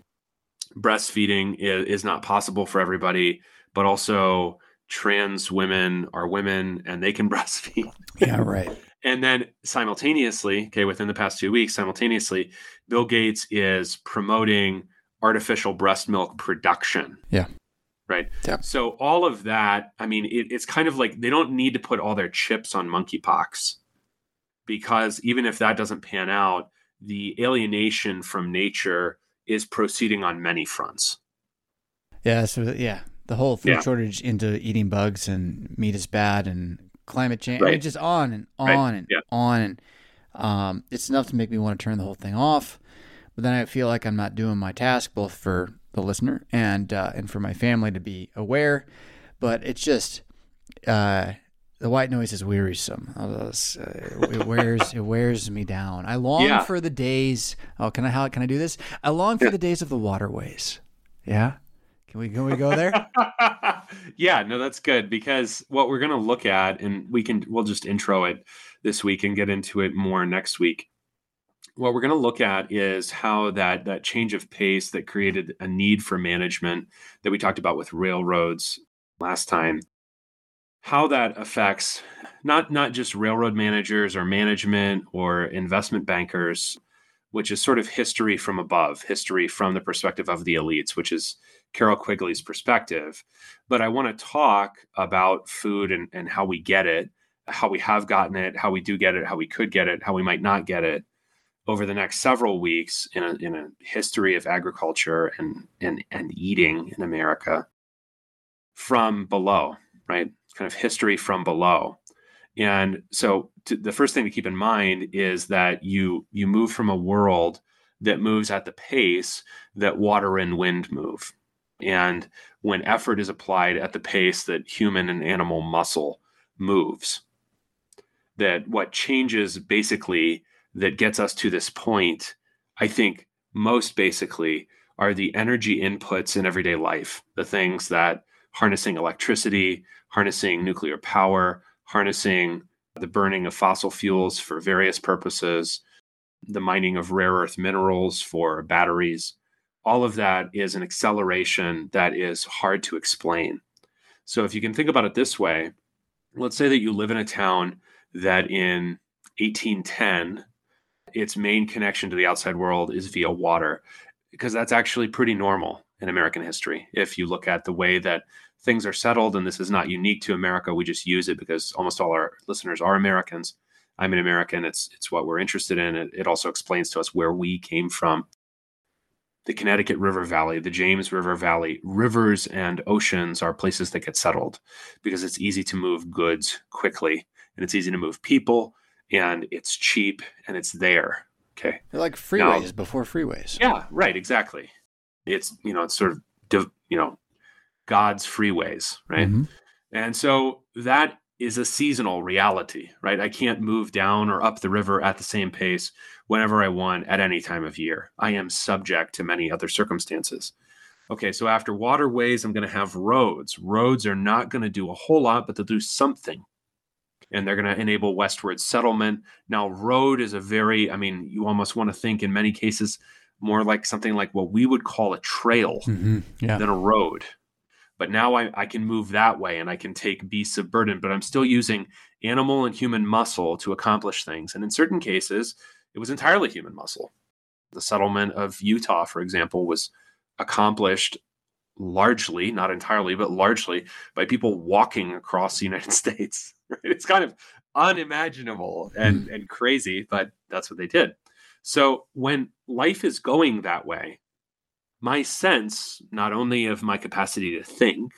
Breastfeeding is, is not possible for everybody, but also trans women are women and they can breastfeed. Yeah, right. And then simultaneously, okay, within the past two weeks, simultaneously, Bill Gates is promoting artificial breast milk production. Yeah right? Yeah. So all of that, I mean, it, it's kind of like they don't need to put all their chips on monkeypox because even if that doesn't pan out, the alienation from nature is proceeding on many fronts. Yeah. So yeah, the whole food yeah. shortage into eating bugs and meat is bad and climate change. Right. I mean, just on and on right. and yeah. on and um, it's enough to make me want to turn the whole thing off. But then I feel like I'm not doing my task both for the listener and uh, and for my family to be aware. But it's just uh, the white noise is wearisome. Uh, it wears it wears me down. I long yeah. for the days. Oh, can I how can I do this? I long for yeah. the days of the waterways. Yeah. Can we can we go there? yeah, no, that's good because what we're gonna look at, and we can we'll just intro it this week and get into it more next week what we're going to look at is how that that change of pace that created a need for management that we talked about with railroads last time how that affects not not just railroad managers or management or investment bankers which is sort of history from above history from the perspective of the elites which is carroll quigley's perspective but i want to talk about food and, and how we get it how we have gotten it how we do get it how we could get it how we might not get it over the next several weeks in a, in a history of agriculture and, and, and eating in America from below, right? Kind of history from below. And so to, the first thing to keep in mind is that you you move from a world that moves at the pace that water and wind move. And when effort is applied at the pace that human and animal muscle moves, that what changes basically that gets us to this point, I think most basically are the energy inputs in everyday life, the things that harnessing electricity, harnessing nuclear power, harnessing the burning of fossil fuels for various purposes, the mining of rare earth minerals for batteries. All of that is an acceleration that is hard to explain. So, if you can think about it this way, let's say that you live in a town that in 1810 its main connection to the outside world is via water, because that's actually pretty normal in American history. If you look at the way that things are settled, and this is not unique to America, we just use it because almost all our listeners are Americans. I'm an American. It's it's what we're interested in. It, it also explains to us where we came from. The Connecticut River Valley, the James River Valley, rivers and oceans are places that get settled because it's easy to move goods quickly and it's easy to move people and it's cheap and it's there. Okay. They're like freeways now, before freeways. Yeah, right, exactly. It's, you know, it's sort of, you know, God's freeways, right? Mm-hmm. And so that is a seasonal reality, right? I can't move down or up the river at the same pace whenever I want at any time of year. I am subject to many other circumstances. Okay, so after waterways, I'm going to have roads. Roads are not going to do a whole lot, but they'll do something and they're going to enable westward settlement. Now, road is a very, I mean, you almost want to think in many cases more like something like what we would call a trail mm-hmm. yeah. than a road. But now I, I can move that way and I can take beasts of burden, but I'm still using animal and human muscle to accomplish things. And in certain cases, it was entirely human muscle. The settlement of Utah, for example, was accomplished largely, not entirely, but largely by people walking across the United States. It's kind of unimaginable and, hmm. and crazy, but that's what they did. So when life is going that way, my sense, not only of my capacity to think,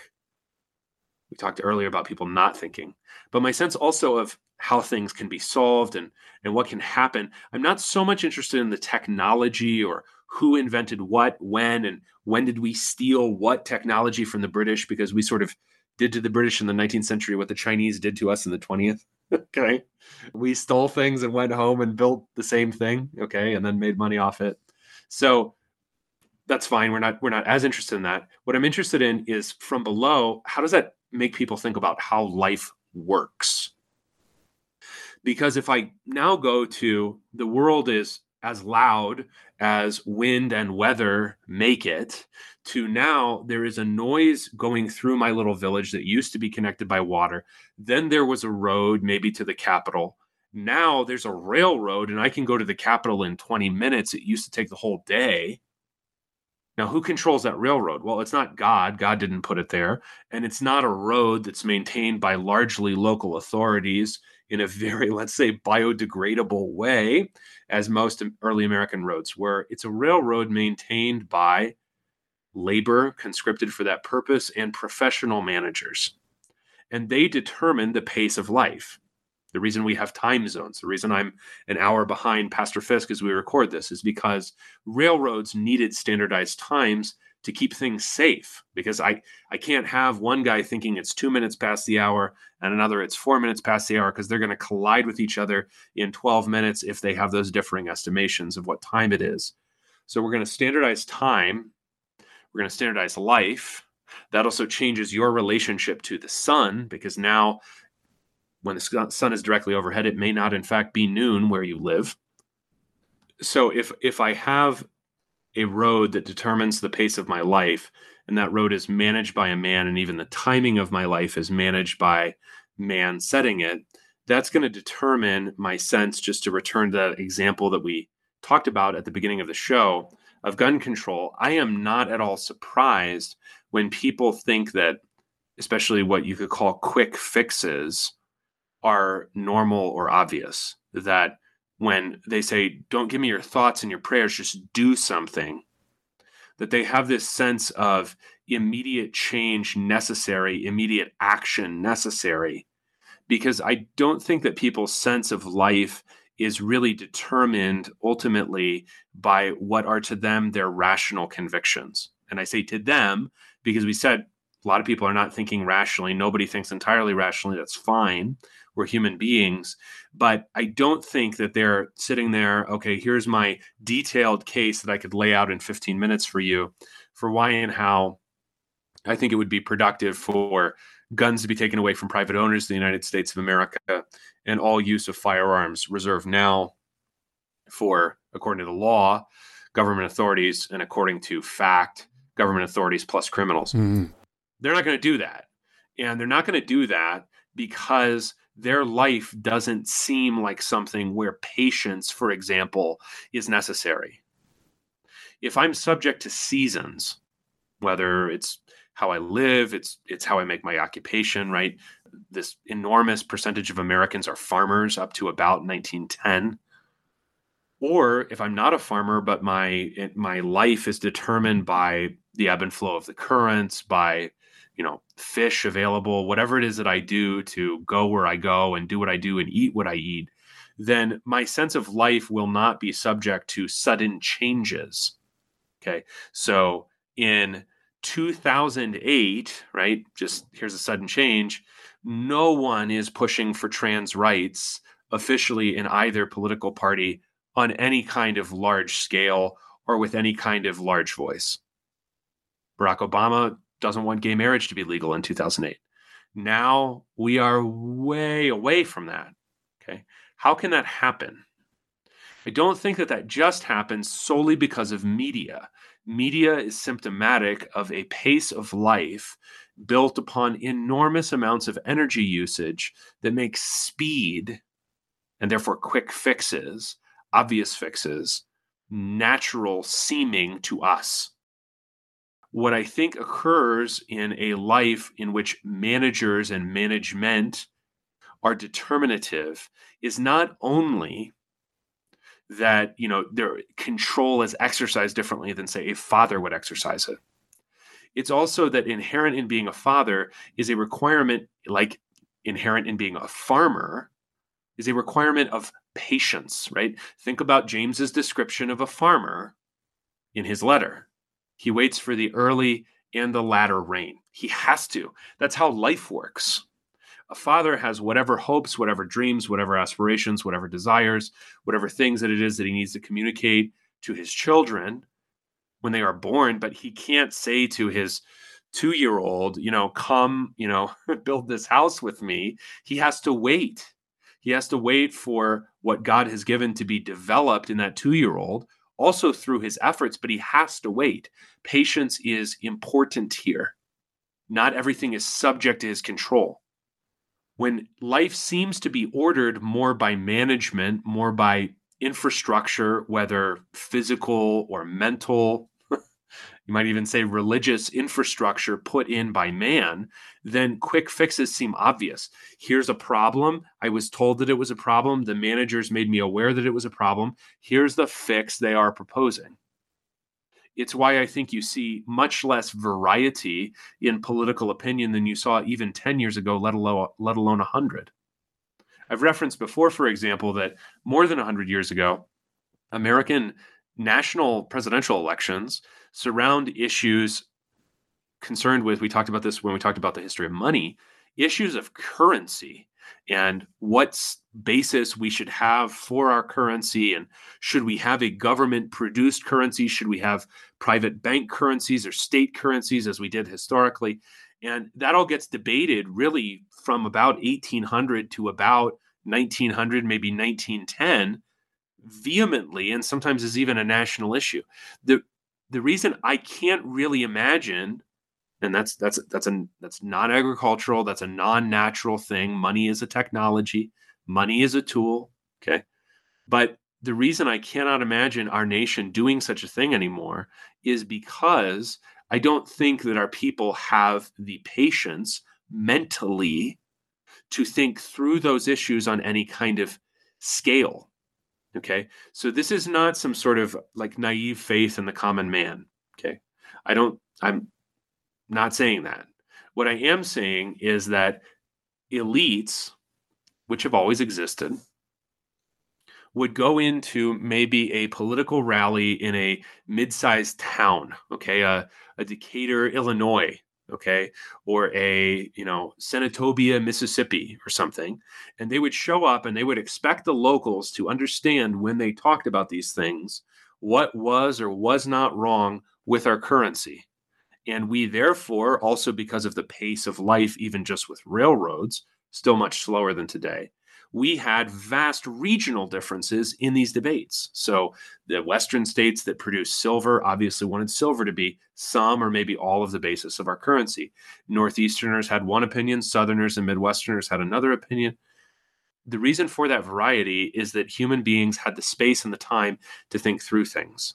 we talked earlier about people not thinking, but my sense also of how things can be solved and, and what can happen. I'm not so much interested in the technology or who invented what, when, and when did we steal what technology from the British because we sort of did to the British in the 19th century what the Chinese did to us in the 20th. okay. We stole things and went home and built the same thing. Okay. And then made money off it. So that's fine. We're not we're not as interested in that. What I'm interested in is from below, how does that make people think about how life works? Because if I now go to the world is as loud as wind and weather make it to now there is a noise going through my little village that used to be connected by water then there was a road maybe to the capital now there's a railroad and i can go to the capital in 20 minutes it used to take the whole day now who controls that railroad well it's not god god didn't put it there and it's not a road that's maintained by largely local authorities in a very, let's say, biodegradable way, as most early American roads were. It's a railroad maintained by labor conscripted for that purpose and professional managers. And they determine the pace of life. The reason we have time zones, the reason I'm an hour behind Pastor Fisk as we record this, is because railroads needed standardized times to keep things safe because I, I can't have one guy thinking it's two minutes past the hour and another it's four minutes past the hour because they're going to collide with each other in 12 minutes if they have those differing estimations of what time it is. So we're going to standardize time. We're going to standardize life. That also changes your relationship to the sun because now when the sun is directly overhead, it may not in fact be noon where you live. So if if I have a road that determines the pace of my life and that road is managed by a man and even the timing of my life is managed by man setting it that's going to determine my sense just to return to that example that we talked about at the beginning of the show of gun control i am not at all surprised when people think that especially what you could call quick fixes are normal or obvious that when they say, Don't give me your thoughts and your prayers, just do something, that they have this sense of immediate change necessary, immediate action necessary. Because I don't think that people's sense of life is really determined ultimately by what are to them their rational convictions. And I say to them because we said a lot of people are not thinking rationally. Nobody thinks entirely rationally. That's fine we're human beings. But I don't think that they're sitting there, okay, here's my detailed case that I could lay out in 15 minutes for you for why and how I think it would be productive for guns to be taken away from private owners in the United States of America and all use of firearms reserved now for, according to the law, government authorities and according to fact, government authorities plus criminals. Mm. They're not going to do that. And they're not going to do that because their life doesn't seem like something where patience, for example, is necessary. If I'm subject to seasons, whether it's how I live, it's it's how I make my occupation, right? This enormous percentage of Americans are farmers up to about 1910. Or if I'm not a farmer, but my my life is determined by the ebb and flow of the currents, by you know fish available whatever it is that i do to go where i go and do what i do and eat what i eat then my sense of life will not be subject to sudden changes. Okay? So in 2008 right just here's a sudden change no one is pushing for trans rights officially in either political party on any kind of large scale or with any kind of large voice. Barack obama doesn't want gay marriage to be legal in 2008. Now we are way away from that. Okay. How can that happen? I don't think that that just happens solely because of media. Media is symptomatic of a pace of life built upon enormous amounts of energy usage that makes speed and therefore quick fixes, obvious fixes, natural seeming to us what I think occurs in a life in which managers and management are determinative is not only that you know their control is exercised differently than say a father would exercise it. It's also that inherent in being a father is a requirement like inherent in being a farmer is a requirement of patience right? Think about james's description of a farmer in his letter he waits for the early and the latter rain. He has to. That's how life works. A father has whatever hopes, whatever dreams, whatever aspirations, whatever desires, whatever things that it is that he needs to communicate to his children when they are born, but he can't say to his two year old, you know, come, you know, build this house with me. He has to wait. He has to wait for what God has given to be developed in that two year old also through his efforts, but he has to wait. Patience is important here. Not everything is subject to his control. When life seems to be ordered more by management, more by infrastructure, whether physical or mental, you might even say religious infrastructure put in by man, then quick fixes seem obvious. Here's a problem. I was told that it was a problem. The managers made me aware that it was a problem. Here's the fix they are proposing. It's why I think you see much less variety in political opinion than you saw even 10 years ago, let alone, let alone 100. I've referenced before, for example, that more than 100 years ago, American national presidential elections surround issues concerned with we talked about this when we talked about the history of money issues of currency and what basis we should have for our currency and should we have a government produced currency should we have private bank currencies or state currencies as we did historically and that all gets debated really from about 1800 to about 1900 maybe 1910 vehemently and sometimes is even a national issue. The the reason I can't really imagine and that's that's that's a that's non-agricultural, that's a non-natural thing. Money is a technology, money is a tool, okay? But the reason I cannot imagine our nation doing such a thing anymore is because I don't think that our people have the patience mentally to think through those issues on any kind of scale Okay. So this is not some sort of like naive faith in the common man. Okay. I don't, I'm not saying that. What I am saying is that elites, which have always existed, would go into maybe a political rally in a mid-sized town, okay, a, a Decatur, Illinois, okay, or a, you know, Senatobia, Mississippi or something. And they would show up and they would expect the locals to understand when they talked about these things what was or was not wrong with our currency. And we, therefore, also because of the pace of life, even just with railroads, still much slower than today, we had vast regional differences in these debates. So the Western states that produced silver obviously wanted silver to be some or maybe all of the basis of our currency. Northeasterners had one opinion, Southerners and Midwesterners had another opinion. the reason for that variety is that human beings had the space and the time to think through things.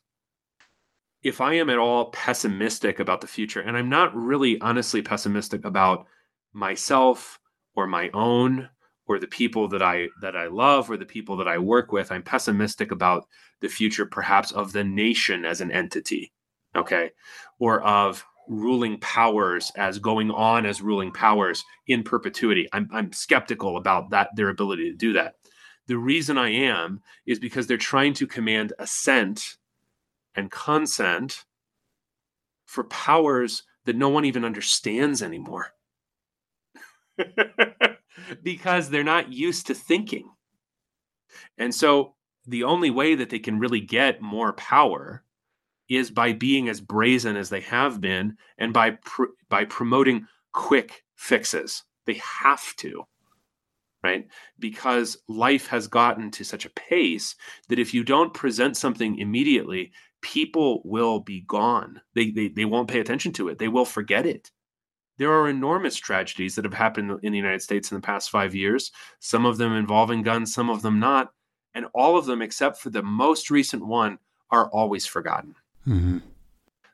If I am at all pessimistic about the future, and I'm not really honestly pessimistic about myself or my own or the people that I that I love or the people that I work with, I'm pessimistic about the future perhaps of the nation as an entity, okay? Or of ruling powers as going on as ruling powers in perpetuity. I'm, I'm skeptical about that their ability to do that. The reason I am is because they're trying to command assent and consent for powers that no one even understands anymore. because they're not used to thinking. And so the only way that they can really get more power is by being as brazen as they have been and by pr- by promoting quick fixes. They have to. Right? Because life has gotten to such a pace that if you don't present something immediately, people will be gone. They, they, they won't pay attention to it. They will forget it. There are enormous tragedies that have happened in the United States in the past five years, some of them involving guns, some of them not. And all of them, except for the most recent one, are always forgotten. Mm-hmm.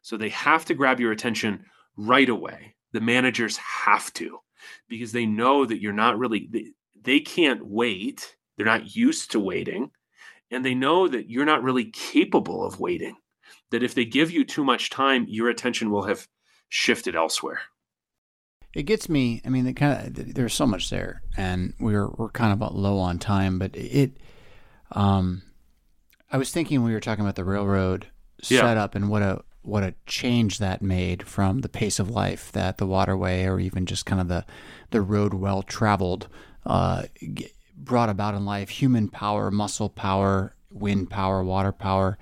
So they have to grab your attention right away. The managers have to because they know that you're not really, they, they can't wait. They're not used to waiting. And they know that you're not really capable of waiting. That if they give you too much time, your attention will have shifted elsewhere. It gets me. I mean, it kind of there's so much there, and we're we're kind of low on time. But it, um, I was thinking we were talking about the railroad yeah. setup and what a what a change that made from the pace of life that the waterway or even just kind of the the road well traveled uh, brought about in life human power muscle power wind power water power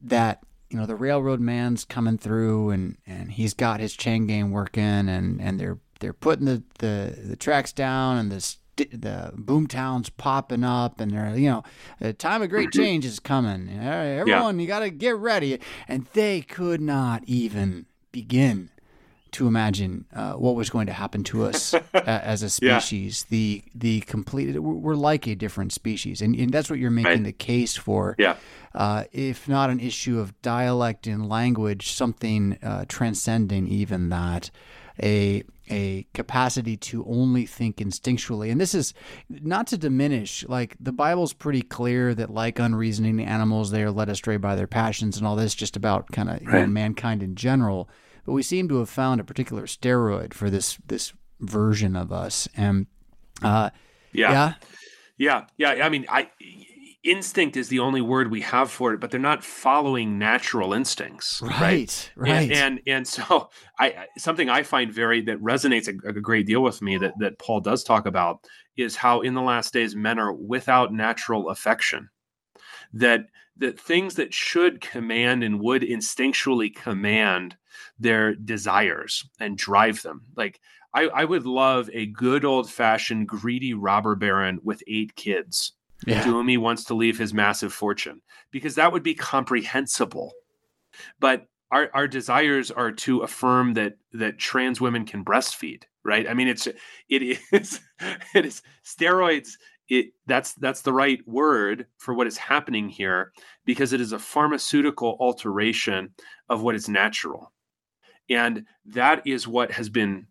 that you know the railroad man's coming through and and he's got his chain gang working and and they're they're putting the the, the tracks down and the the boom towns popping up and they're you know the time of great mm-hmm. change is coming everyone yeah. you got to get ready and they could not even begin to imagine uh, what was going to happen to us as a species yeah. the the complete we're like a different species and, and that's what you're making right. the case for yeah uh, if not an issue of dialect and language something uh, transcending even that a a capacity to only think instinctually. And this is not to diminish, like the Bible's pretty clear that, like unreasoning animals, they are led astray by their passions and all this, just about kind of right. you know, mankind in general. But we seem to have found a particular steroid for this this version of us. And uh, yeah. yeah, yeah, yeah. I mean, I instinct is the only word we have for it, but they're not following natural instincts. Right, right. right. And, and, and so I something I find very that resonates a, a, great deal with me that that Paul does talk about is how in the last days men are without natural affection. That that things that should command and would instinctually command their desires and drive them. Like I, I would love a good old fashioned greedy robber baron with eight kids yeah. to whom he wants to leave his massive fortune, because that would be comprehensible. But our, our desires are to affirm that that trans women can breastfeed, right? I mean, it's it is it is steroids. It that's that's the right word for what is happening here because it is a pharmaceutical alteration of what is natural, and that is what has been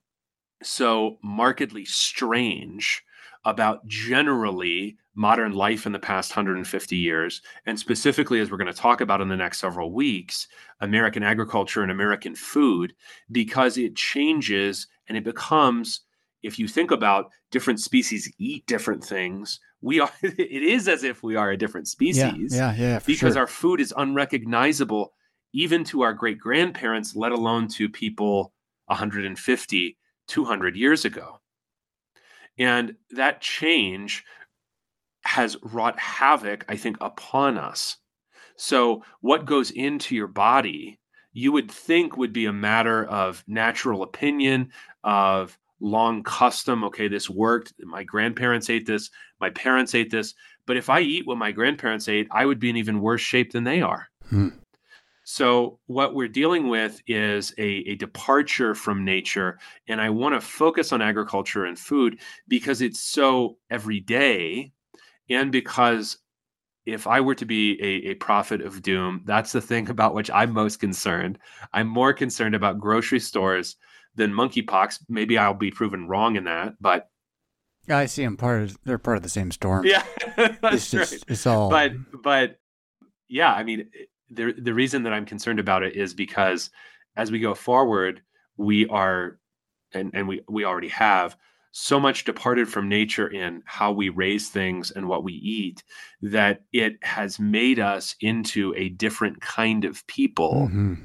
so markedly strange about generally modern life in the past 150 years, and specifically, as we're going to talk about in the next several weeks, American agriculture and American food, because it changes and it becomes, if you think about different species eat different things, we are, it is as if we are a different species. Yeah, yeah, yeah because sure. our food is unrecognizable even to our great grandparents, let alone to people 150, 200 years ago. And that change has wrought havoc, I think, upon us. So, what goes into your body, you would think would be a matter of natural opinion, of long custom. Okay, this worked. My grandparents ate this. My parents ate this. But if I eat what my grandparents ate, I would be in even worse shape than they are. Hmm. So, what we're dealing with is a, a departure from nature. And I want to focus on agriculture and food because it's so everyday. And because if I were to be a, a prophet of doom, that's the thing about which I'm most concerned. I'm more concerned about grocery stores than monkeypox. Maybe I'll be proven wrong in that, but I see them part of they're part of the same storm. Yeah, it's just right. it's all. But but yeah, I mean, the the reason that I'm concerned about it is because as we go forward, we are, and and we we already have so much departed from nature in how we raise things and what we eat that it has made us into a different kind of people. Mm-hmm.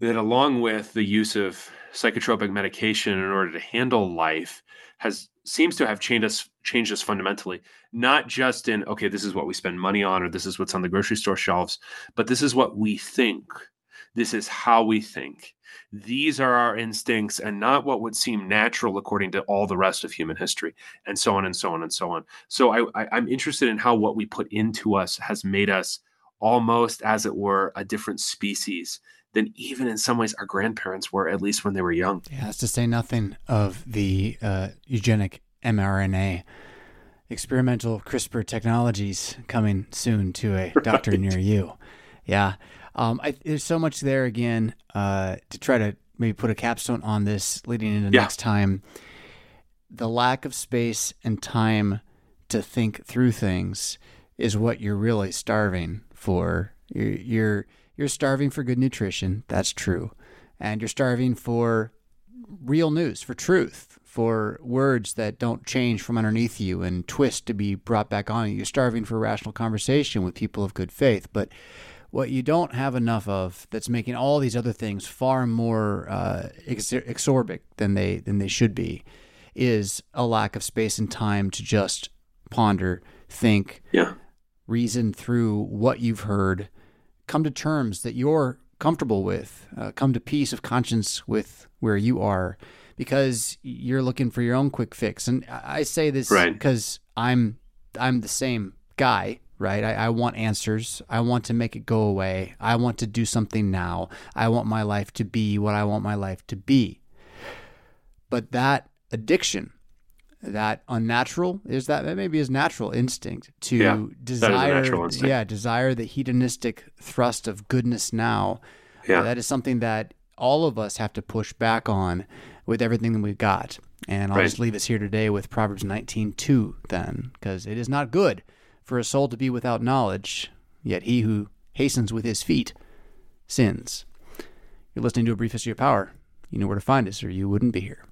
That, along with the use of psychotropic medication in order to handle life, has seems to have changed us changed us fundamentally. Not just in okay this is what we spend money on or this is what's on the grocery store shelves but this is what we think. This is how we think. These are our instincts and not what would seem natural according to all the rest of human history and so on and so on and so on. So I, I i'm interested in how what we put into us has made us almost as it were a different species than even in some ways our grandparents were, at least when they were young. Yeah, that's to say nothing of the uh, eugenic mRNA experimental CRISPR technologies coming soon to a doctor right. near you. Yeah. Um, I, there's so much there again uh, to try to maybe put a capstone on this leading into yeah. next time. The lack of space and time to think through things is what you're really starving for. You're, you're you're starving for good nutrition. That's true. And you're starving for real news, for truth, for words that don't change from underneath you and twist to be brought back on you. You're starving for rational conversation with people of good faith. But what you don't have enough of that's making all these other things far more uh, exorbitant than they than they should be is a lack of space and time to just ponder, think, yeah. reason through what you've heard, come to terms that you're comfortable with, uh, come to peace of conscience with where you are, because you're looking for your own quick fix. And I say this right. because I'm I'm the same guy, right? I, I want answers. I want to make it go away. I want to do something now. I want my life to be what I want my life to be. But that addiction that unnatural is that that maybe is natural instinct to yeah, desire yeah desire the hedonistic thrust of goodness now. Yeah. That is something that all of us have to push back on with everything that we've got. And i'll right. just leave us here today with proverbs 19 2 then because it is not good for a soul to be without knowledge yet he who hastens with his feet sins you're listening to a brief history of power. You know where to find us or you wouldn't be here